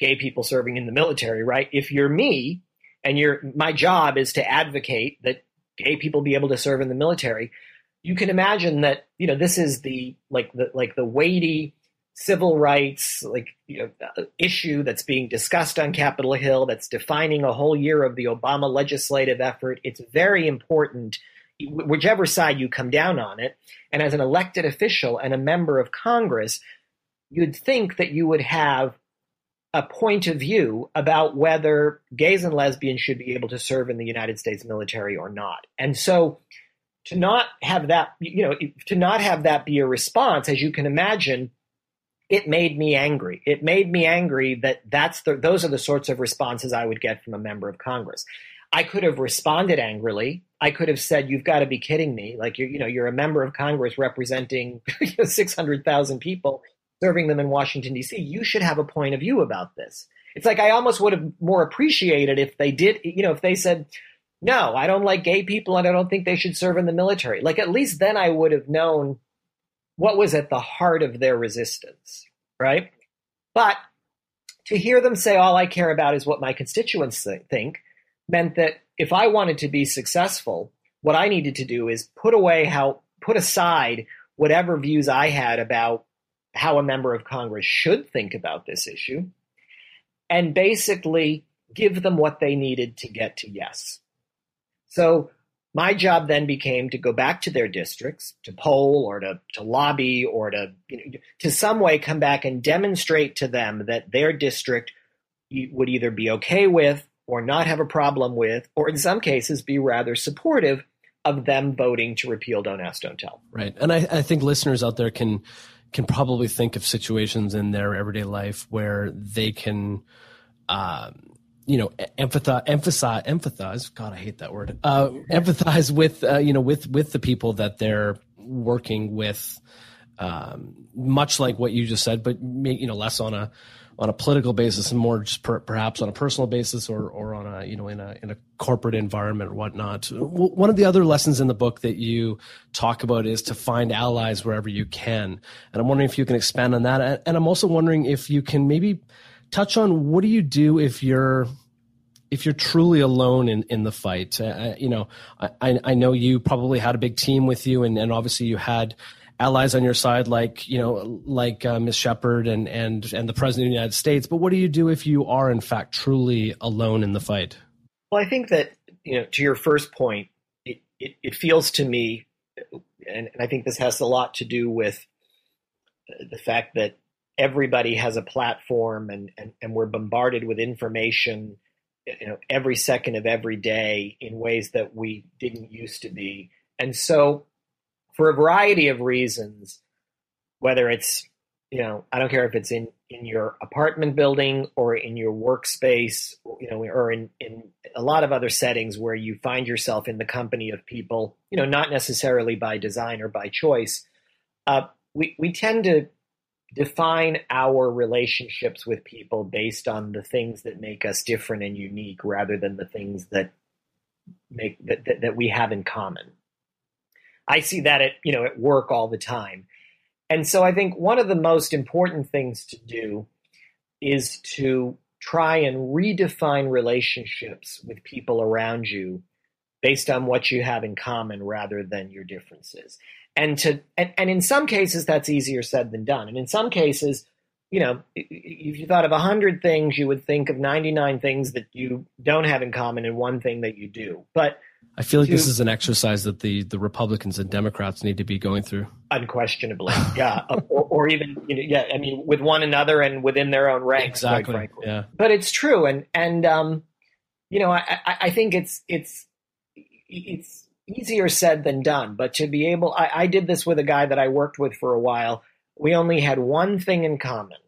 gay people serving in the military, right? If you're me and you're, my job is to advocate that gay people be able to serve in the military, you can imagine that you know this is the like the like the weighty civil rights like you know uh, issue that's being discussed on Capitol Hill that's defining a whole year of the Obama legislative effort. It's very important whichever side you come down on it. And as an elected official and a member of Congress, you'd think that you would have a point of view about whether gays and lesbians should be able to serve in the United States military or not. And so to not have that, you know, to not have that be a response, as you can imagine, it made me angry. It made me angry that that's the, those are the sorts of responses I would get from a member of Congress. I could have responded angrily. I could have said, "You've got to be kidding me! Like you're, you know, you're a member of Congress representing six hundred thousand people, serving them in Washington D.C. You should have a point of view about this." It's like I almost would have more appreciated if they did, you know, if they said, no, I don't like gay people and I don't think they should serve in the military. Like, at least then I would have known what was at the heart of their resistance, right? But to hear them say, all I care about is what my constituents think, meant that if I wanted to be successful, what I needed to do is put away how put aside whatever views I had about how a member of Congress should think about this issue and basically give them what they needed to get to yes. So my job then became to go back to their districts, to poll or to, to lobby or to, you know, to some way come back and demonstrate to them that their district would either be okay with or not have a problem with, or in some cases be rather supportive of them voting to repeal Don't Ask, Don't Tell. Right. And I, I think listeners out there can can probably think of situations in their everyday life where they can um, you know empathize emphasize empathize god i hate that word uh, empathize with uh, you know with with the people that they're working with um, much like what you just said but you know less on a on a political basis and more just per, perhaps on a personal basis or or on a you know in a in a corporate environment or whatnot. One of the other lessons in the book that you talk about is to find allies wherever you can, and I'm wondering if you can expand on that. And I'm also wondering if you can maybe touch on what do you do if you're if you're truly alone in, in the fight, uh, you know, I, I know you probably had a big team with you, and, and obviously you had allies on your side, like you know, like uh, Miss Shepard and and and the President of the United States. But what do you do if you are in fact truly alone in the fight? Well, I think that you know, to your first point, it it, it feels to me, and, and I think this has a lot to do with the fact that everybody has a platform and, and, and we're bombarded with information you know every second of every day in ways that we didn't used to be and so for a variety of reasons, whether it's you know I don't care if it's in in your apartment building or in your workspace, you know, or in in a lot of other settings where you find yourself in the company of people, you know, not necessarily by design or by choice. Uh, we we tend to define our relationships with people based on the things that make us different and unique rather than the things that make that, that, that we have in common I see that at you know at work all the time. And so I think one of the most important things to do is to try and redefine relationships with people around you based on what you have in common rather than your differences. And to and, and in some cases that's easier said than done. And in some cases, you know, if you thought of 100 things, you would think of 99 things that you don't have in common and one thing that you do. But I feel like to, this is an exercise that the the Republicans and Democrats need to be going through. Unquestionably, yeah, or, or, even you know, yeah. I mean, with one another and within their own ranks, exactly. Yeah, but it's true, and and um, you know, I, I think it's it's it's easier said than done. But to be able, I, I did this with a guy that I worked with for a while. We only had one thing in common,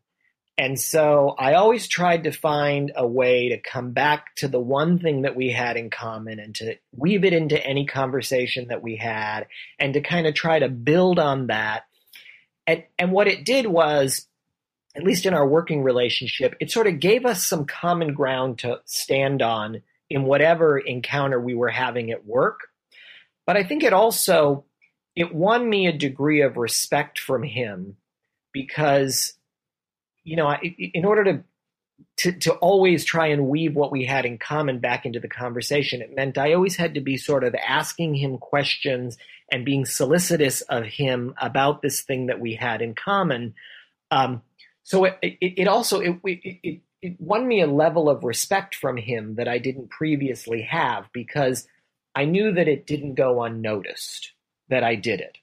and so I always tried to find a way to come back to the one thing that we had in common and to weave it into any conversation that we had and to kind of try to build on that. And, and what it did was, at least in our working relationship, it sort of gave us some common ground to stand on in whatever encounter we were having at work. But I think it also, it won me a degree of respect from him because you know, in order to, to to always try and weave what we had in common back into the conversation, it meant I always had to be sort of asking him questions and being solicitous of him about this thing that we had in common. Um, so it, it, it also it, it, it won me a level of respect from him that I didn't previously have because I knew that it didn't go unnoticed that I did it.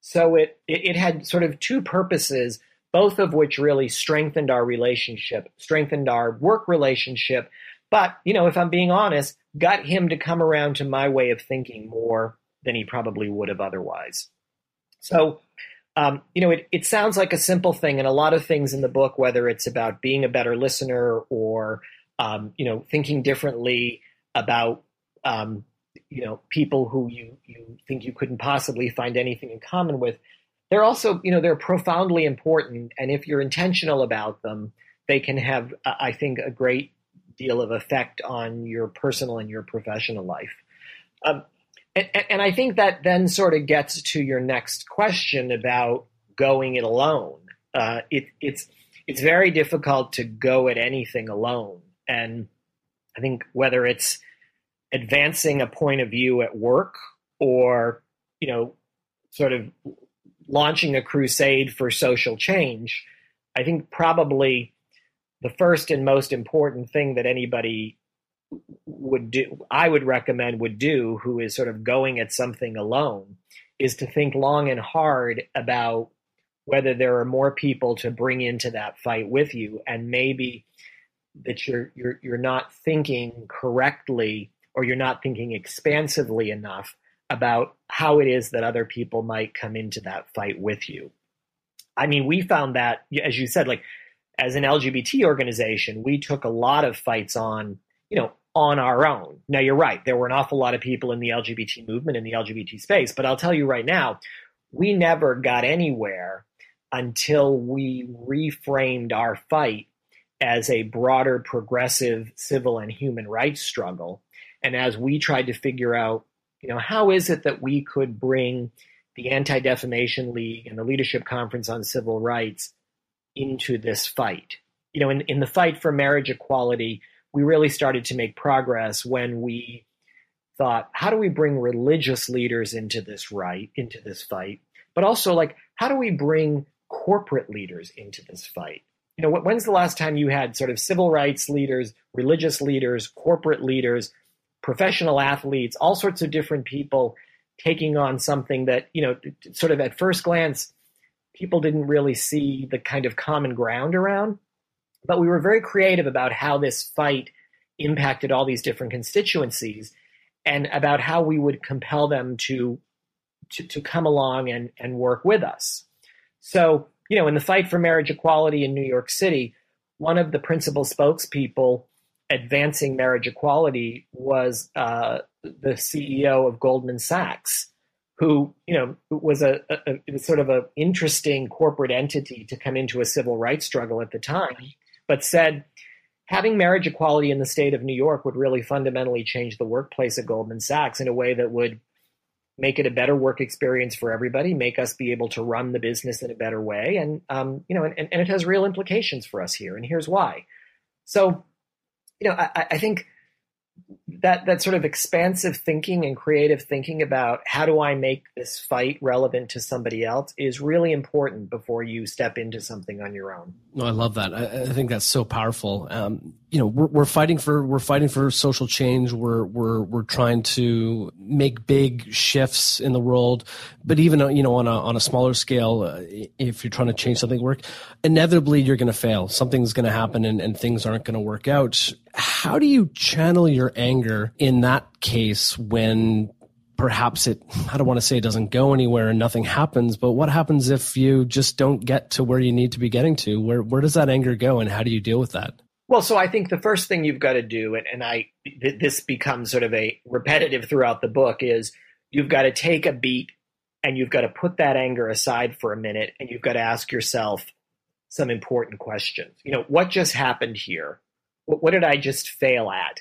So it, it, had sort of two purposes both of which really strengthened our relationship, strengthened our work relationship. But, you know, if I'm being honest, got him to come around to my way of thinking more than he probably would have otherwise. So, um, you know, it, it sounds like a simple thing, and a lot of things in the book, whether it's about being a better listener or, um, you know, thinking differently about, um, you know, people who you, you think you couldn't possibly find anything in common with, they're also, you know, they're profoundly important. And if you're intentional about them, they can have, I think, a great deal of effect on your personal and your professional life. Um, and, and, I think that then sort of gets to your next question about going it alone. Uh, it, it's it's very difficult to go at anything alone, and I think whether it's advancing a point of view at work or you know sort of launching a crusade for social change, I think probably the first and most important thing that anybody would do, I would recommend would do, who is sort of going at something alone, is to think long and hard about whether there are more people to bring into that fight with you, and maybe that you're you're you're not thinking correctly or you're not thinking expansively enough about how it is that other people might come into that fight with you. I mean, we found that, as you said, like as an LGBT organization, we took a lot of fights on, you know, on our own. Now, you're right. There were an awful lot of people in the LGBT movement, in the LGBT space. But I'll tell you right now, we never got anywhere until we reframed our fight as a broader progressive civil and human rights struggle. And as we tried to figure out, you know, how is it that we could bring the Anti Defamation League and the Leadership Conference on Civil Rights into this fight? You know, in, in the fight for marriage equality, we really started to make progress when we thought, how do we bring religious leaders into this right, into this fight? But also, like, how do we bring corporate leaders into this fight? You know, when's the last time you had sort of civil rights leaders, religious leaders, corporate leaders, professional athletes, all sorts of different people taking on something that, you know, sort of at first glance, people didn't really see the kind of common ground around? But we were very creative about how this fight impacted all these different constituencies and about how we would compel them to to, to come along and, and work with us. So, you know, in the fight for marriage equality in New York City, one of the principal spokespeople advancing marriage equality was uh, the CEO of Goldman Sachs, who you know was a, a, a, sort of an interesting corporate entity to come into a civil rights struggle at the time but said having marriage equality in the state of New York would really fundamentally change the workplace at Goldman Sachs in a way that would make it a better work experience for everybody, make us be able to run the business in a better way, and um, you know, and, and it has real implications for us here, and here's why. So, you know, I, I think that that sort of expansive thinking and creative thinking about how do I make this fight relevant to somebody else is really important before you step into something on your own. No, I love that. I, I think that's so powerful. Um, you know, we're, we're fighting for we're fighting for social change. We're we're we're trying to make big shifts in the world, but even you know on a on a smaller scale, uh, if you're trying to change something, work inevitably you're going to fail. Something's going to happen, and, and things aren't going to work out. How do you channel your anger in that case when perhaps it i don't want to say it doesn't go anywhere and nothing happens but what happens if you just don't get to where you need to be getting to? Where where does that anger go and how do you deal with that? Well so i think the first thing you've got to do and, and i th- this becomes sort of a repetitive throughout the book is you've got to take a beat and you've got to put that anger aside for a minute and you've got to ask yourself some important questions. You know what just happened here? What, what did i just fail at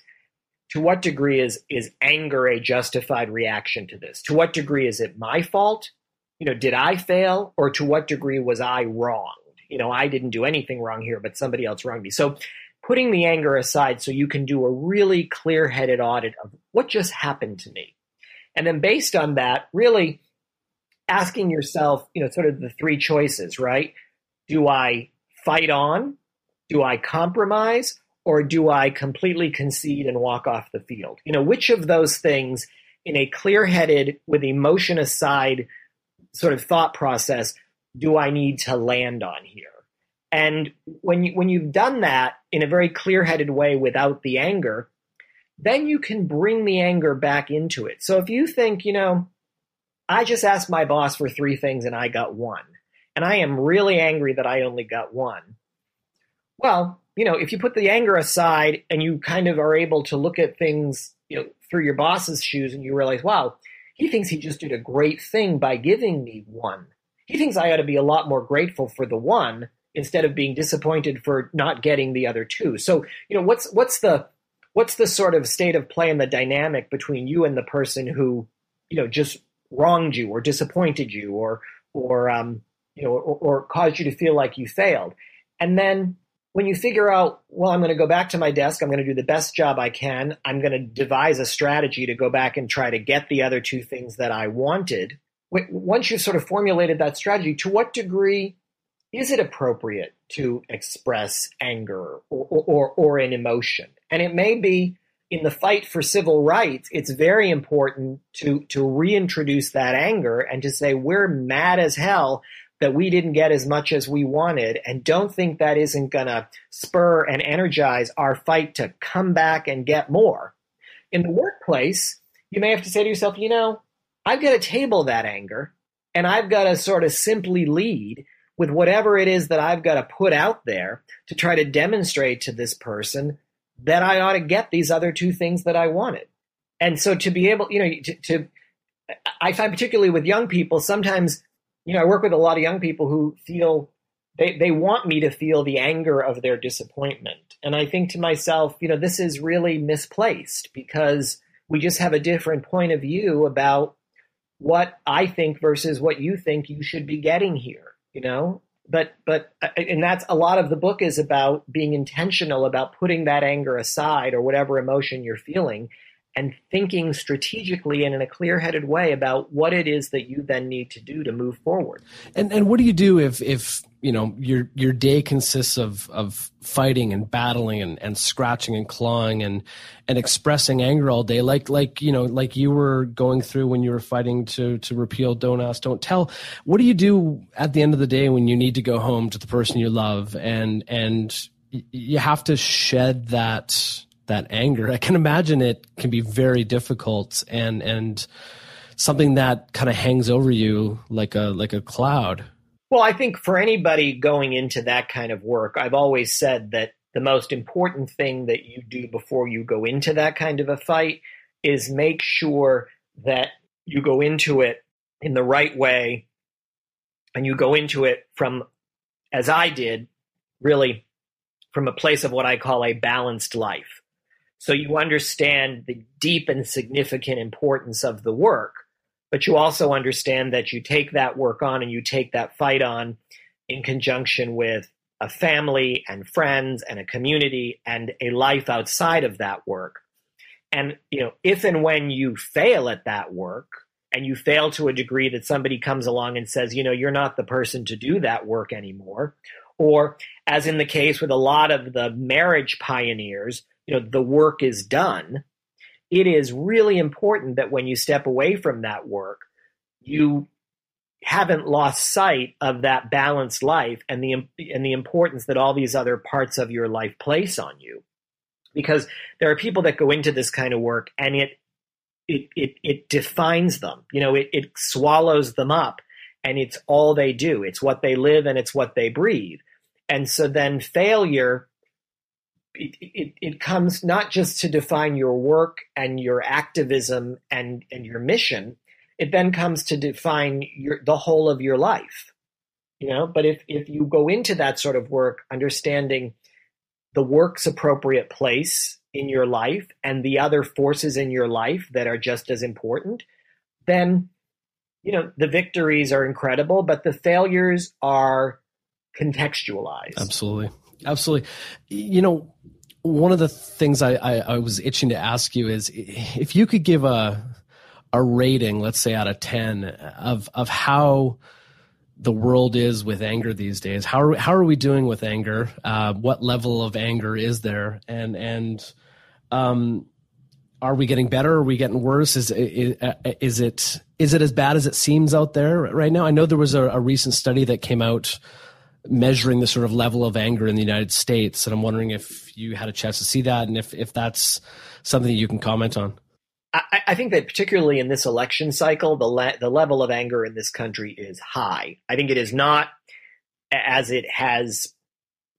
to what degree is is anger a justified reaction to this? To what degree is it my fault? You know, did I fail, or to what degree was I wronged? You know, I didn't do anything wrong here, but somebody else wronged me. So, putting the anger aside, so you can do a really clear-headed audit of what just happened to me, and then based on that, really asking yourself, you know, sort of the three choices, right? Do I fight on? Do I compromise? Or do I completely concede and walk off the field? You know, which of those things in a clear headed, with emotion aside sort of thought process do I need to land on here? And when you when you've done that in a very clear-headed way without the anger, then you can bring the anger back into it. So if you think, you know, I just asked my boss for three things and I got one, and I am really angry that I only got one. Well, you know, if you put the anger aside and you kind of are able to look at things, you know, through your boss's shoes and you realize, wow, he thinks he just did a great thing by giving me one. He thinks I ought to be a lot more grateful for the one instead of being disappointed for not getting the other two. So, you know, what's what's the what's the sort of state of play and the dynamic between you and the person who, you know, just wronged you or disappointed you or or um, you know, or, or caused you to feel like you failed. And then when you figure out, well, I'm going to go back to my desk, I'm going to do the best job I can, I'm going to devise a strategy to go back and try to get the other two things that I wanted, once you've sort of formulated that strategy, to what degree is it appropriate to express anger or, or, or an emotion? And it may be in the fight for civil rights, it's very important to, to reintroduce that anger and to say, we're mad as hell that we didn't get as much as we wanted and don't think that isn't going to spur and energize our fight to come back and get more. In the workplace, you may have to say to yourself, you know, I've got to table that anger and I've got to sort of simply lead with whatever it is that I've got to put out there to try to demonstrate to this person that I ought to get these other two things that I wanted. And so to be able, you know, to, to I find particularly with young people, sometimes, you know, I work with a lot of young people who feel they, they want me to feel the anger of their disappointment. And I think to myself, you know, this is really misplaced because we just have a different point of view about what I think versus what you think you should be getting here, you know? But, but, uh, and that's a lot of the book is about being intentional about putting that anger aside or whatever emotion you're feeling and thinking strategically and in a clear-headed way about what it is that you then need to do to move forward. And and what do you do if if you know your your day consists of of fighting and battling and, and scratching and clawing and and expressing anger all day like like you know like you were going through when you were fighting to to repeal don't ask don't tell what do you do at the end of the day when you need to go home to the person you love and and you have to shed that that anger. I can imagine it can be very difficult and and something that kind of hangs over you like a like a cloud. Well, I think for anybody going into that kind of work, I've always said that the most important thing that you do before you go into that kind of a fight is make sure that you go into it in the right way and you go into it from as I did, really from a place of what I call a balanced life. So you understand the deep and significant importance of the work, but you also understand that you take that work on and you take that fight on in conjunction with a family and friends and a community and a life outside of that work. And you know, if and when you fail at that work and you fail to a degree that somebody comes along and says, you know, you're not the person to do that work anymore, or as in the case with a lot of the marriage pioneers you know the work is done it is really important that when you step away from that work you haven't lost sight of that balanced life and the and the importance that all these other parts of your life place on you. Because there are people that go into this kind of work and it it it, it defines them you know it, it swallows them up and it's all they do. It's what they live and it's what they breathe. And so then failure it, it, it comes not just to define your work and your activism and, and your mission, it then comes to define your, the whole of your life. You know, but if, if you go into that sort of work understanding the work's appropriate place in your life and the other forces in your life that are just as important, then you know the victories are incredible, but the failures are contextualized. Absolutely. Absolutely. You know, one of the things I, I, I, was itching to ask you is if you could give a a rating, let's say out of ten, of of how the world is with anger these days. How are how are we doing with anger? Uh, what level of anger is there? And and um, are we getting better? Are we getting worse? Is is, is it is it as bad as it seems out there right now? I know there was a, a recent study that came out measuring the sort of level of anger in the United States. And I'm wondering if you had a chance to see that and if, if that's something you can comment on. I, I think that particularly in this election cycle, the, le- the level of anger in this country is high. I think it is not as it has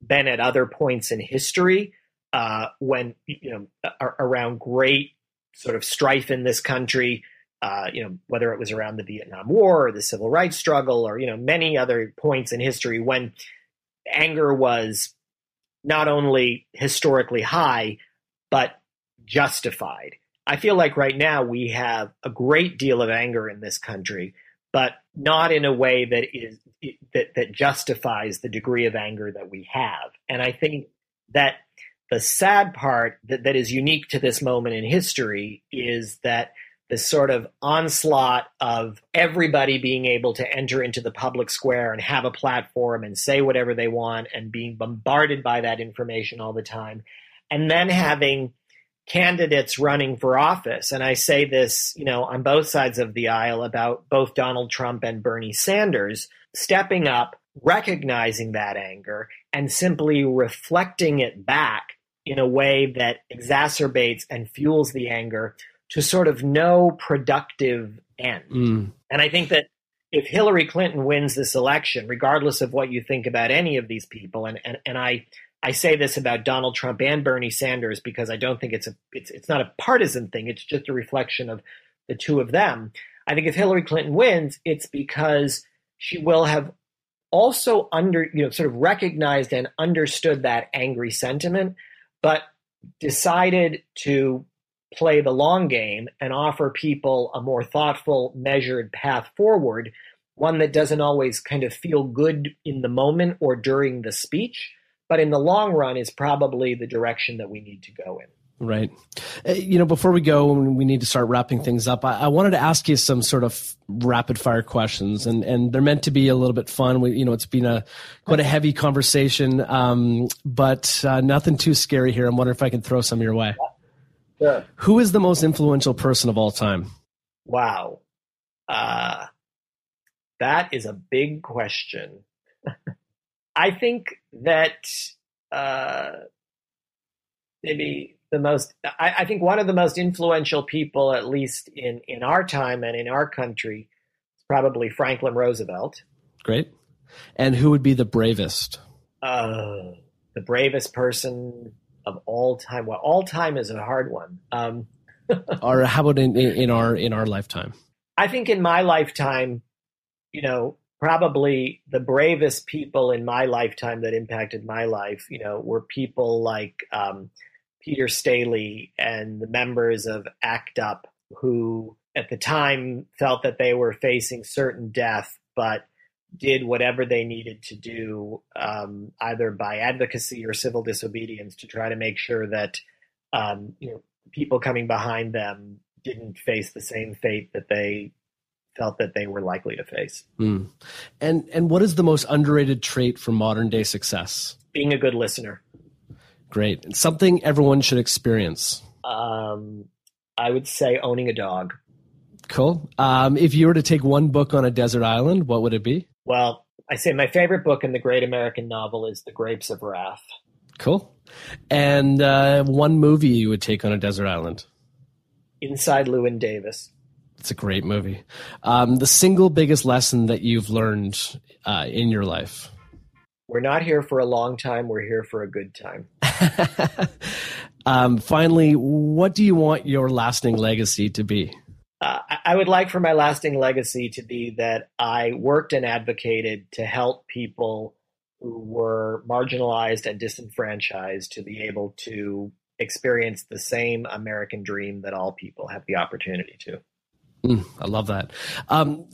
been at other points in history uh, when, you know, around great sort of strife in this country uh, you know, whether it was around the Vietnam War or the civil rights struggle or, you know, many other points in history when anger was not only historically high, but justified. I feel like right now we have a great deal of anger in this country, but not in a way that is that that justifies the degree of anger that we have. And I think that the sad part that, that is unique to this moment in history is that this sort of onslaught of everybody being able to enter into the public square and have a platform and say whatever they want and being bombarded by that information all the time. And then having candidates running for office. And I say this, you know, on both sides of the aisle about both Donald Trump and Bernie Sanders stepping up, recognizing that anger, and simply reflecting it back in a way that exacerbates and fuels the anger to sort of no productive end. Mm. And I think that if Hillary Clinton wins this election, regardless of what you think about any of these people, and, and, and I I say this about Donald Trump and Bernie Sanders because I don't think it's a it's it's not a partisan thing. It's just a reflection of the two of them. I think if Hillary Clinton wins, it's because she will have also under you know sort of recognized and understood that angry sentiment, but decided to play the long game and offer people a more thoughtful, measured path forward, one that doesn't always kind of feel good in the moment or during the speech, but in the long run is probably the direction that we need to go in. Right. Uh, you know, before we go, we need to start wrapping things up. I, I, wanted to ask you some sort of rapid fire questions, and and they're meant to be a little bit fun. We, you know, it's been a quite a heavy conversation, um, but uh, nothing too scary here. I'm wondering if I can throw some your way. Sure. Who is the most influential person of all time? Wow. Uh, that is a big question. I think that uh, maybe the most, I, I, think one of the most influential people, at least in, in our time and in our country, is probably Franklin Roosevelt. Great. And who would be the bravest? Uh, the bravest person of all time. Well, all time is a hard one. Um, or how about in, in our in our lifetime? I think in my lifetime, you know, probably the bravest people in my lifetime that impacted my life, you know, were people like um, Peter Staley and the members of ACT UP who at the time felt that they were facing certain death, but did whatever they needed to do, um, either by advocacy or civil disobedience, to try to make sure that um, you know people coming behind them didn't face the same fate that they felt that they were likely to face. Mm. And and what is the most underrated trait for modern day success? Being a good listener. Great. And something everyone should experience. Um, I would say owning a dog. Cool. Um, if you were to take one book on a desert island, what would it be? Well, I say my favorite book in the great American novel is The Grapes of Wrath. Cool. And uh, one movie you would take on a desert island? Inside Llewyn Davis. It's a great movie. Um, the single biggest lesson that you've learned uh, in your life? We're not here for a long time. We're here for a good time. um, finally, what do you want your lasting legacy to be? Uh, I would like for my lasting legacy to be that I worked and advocated to help people who were marginalized and disenfranchised to be able to experience the same American dream that all people have the opportunity to. Mm, I love that. Um,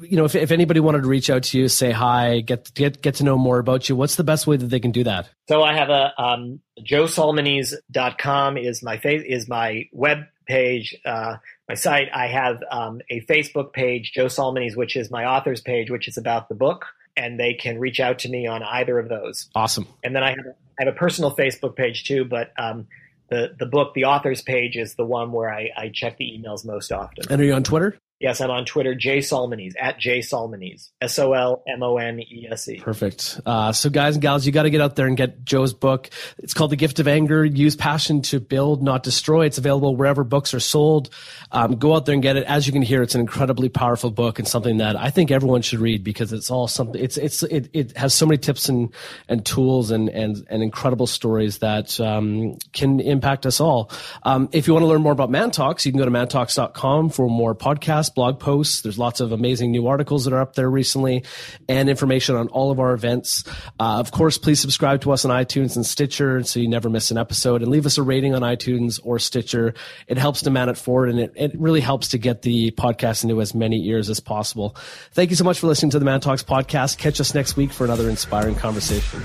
you know, if, if anybody wanted to reach out to you, say hi, get get get to know more about you, what's the best way that they can do that? So I have a um, joesolmonese.com is my fa- is my web page, uh, my site. I have um, a Facebook page, Joe Solmonese, which is my author's page, which is about the book, and they can reach out to me on either of those. Awesome. And then I have I have a personal Facebook page too, but um, the the book, the author's page, is the one where I, I check the emails most often. And are you on Twitter? Yes, I'm on Twitter, Jay Solmonese, at J Solmonese, S O L M O N E S E. Perfect. Uh, so, guys and gals, you got to get out there and get Joe's book. It's called The Gift of Anger Use Passion to Build, Not Destroy. It's available wherever books are sold. Um, go out there and get it. As you can hear, it's an incredibly powerful book and something that I think everyone should read because it's all something, it's, it's, it, it has so many tips and, and tools and, and, and incredible stories that um, can impact us all. Um, if you want to learn more about Man Talks, you can go to mantalks.com for more podcasts blog posts. There's lots of amazing new articles that are up there recently and information on all of our events. Uh, of course, please subscribe to us on iTunes and Stitcher so you never miss an episode and leave us a rating on iTunes or Stitcher. It helps to man it forward and it, it really helps to get the podcast into as many ears as possible. Thank you so much for listening to the Man Talks podcast. Catch us next week for another inspiring conversation.